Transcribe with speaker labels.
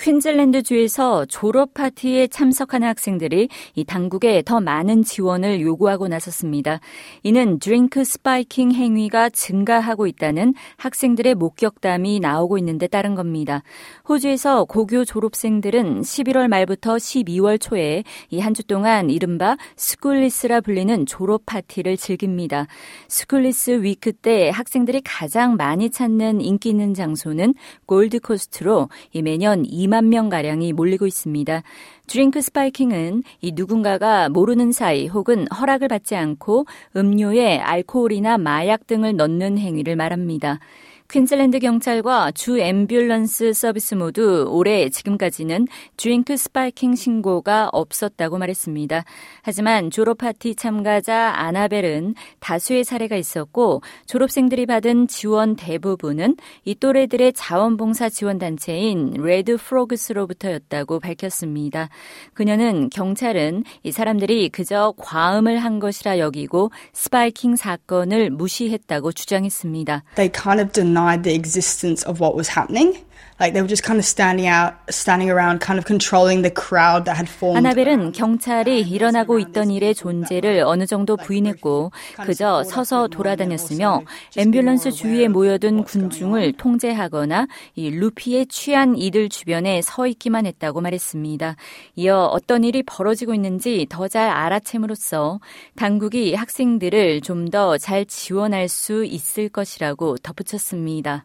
Speaker 1: 퀸즐랜드주에서 졸업 파티에 참석하는 학생들이 이 당국에 더 많은 지원을 요구하고 나섰습니다. 이는 drink spiking 행위가 증가하고 있다는 학생들의 목격담이 나오고 있는데 따른 겁니다. 호주에서 고교 졸업생들은 11월 말부터 12월 초에 이 한 주 동안 이른바 Schoolies라 불리는 졸업 파티를 즐깁니다. Schoolies Week 때 학생들이 가장 많이 찾는 인기 있는 장소는 골드코스트로 매년 2만 명가량이 몰리고 있습니다. drink spiking은 이 누군가가 모르는 사이 혹은 허락을 받지 않고 음료에 알코올이나 마약 등을 넣는 행위를 말합니다. 퀸즐랜드 경찰과 주 앰뷸런스 서비스 모두 올해 지금까지는 drink spiking 신고가 없었다고 말했습니다. 하지만 졸업 파티 참가자 아나벨은 다수의 사례가 있었고 졸업생들이 받은 지원 대부분은 이 또래들의 자원봉사 지원 단체인 Red Frogs로부터였다고 밝혔습니다. 그녀는 경찰은 이 사람들이 그저 과음을 한 것이라 여기고 spiking 사건을 무시했다고 주장했습니다.
Speaker 2: Denied the existence of what was happening. Like they were just kind of standing out, standing around, kind of controlling the crowd that had formed.
Speaker 1: 아나벨은 경찰이 일어나고 있던 일의 존재를 어느 정도 부인했고 그저 서서 돌아다녔으며 앰뷸런스 주위에 모여든 군중을 통제하거나 이 루피에 취한 이들 주변에 서 있기만 했다고 말했습니다. 이어 어떤 일이 벌어지고 있는지 더 잘 알아챔으로써 당국이 학생들을 좀 더 잘 지원할 수 있을 것이라고 덧붙였습니다.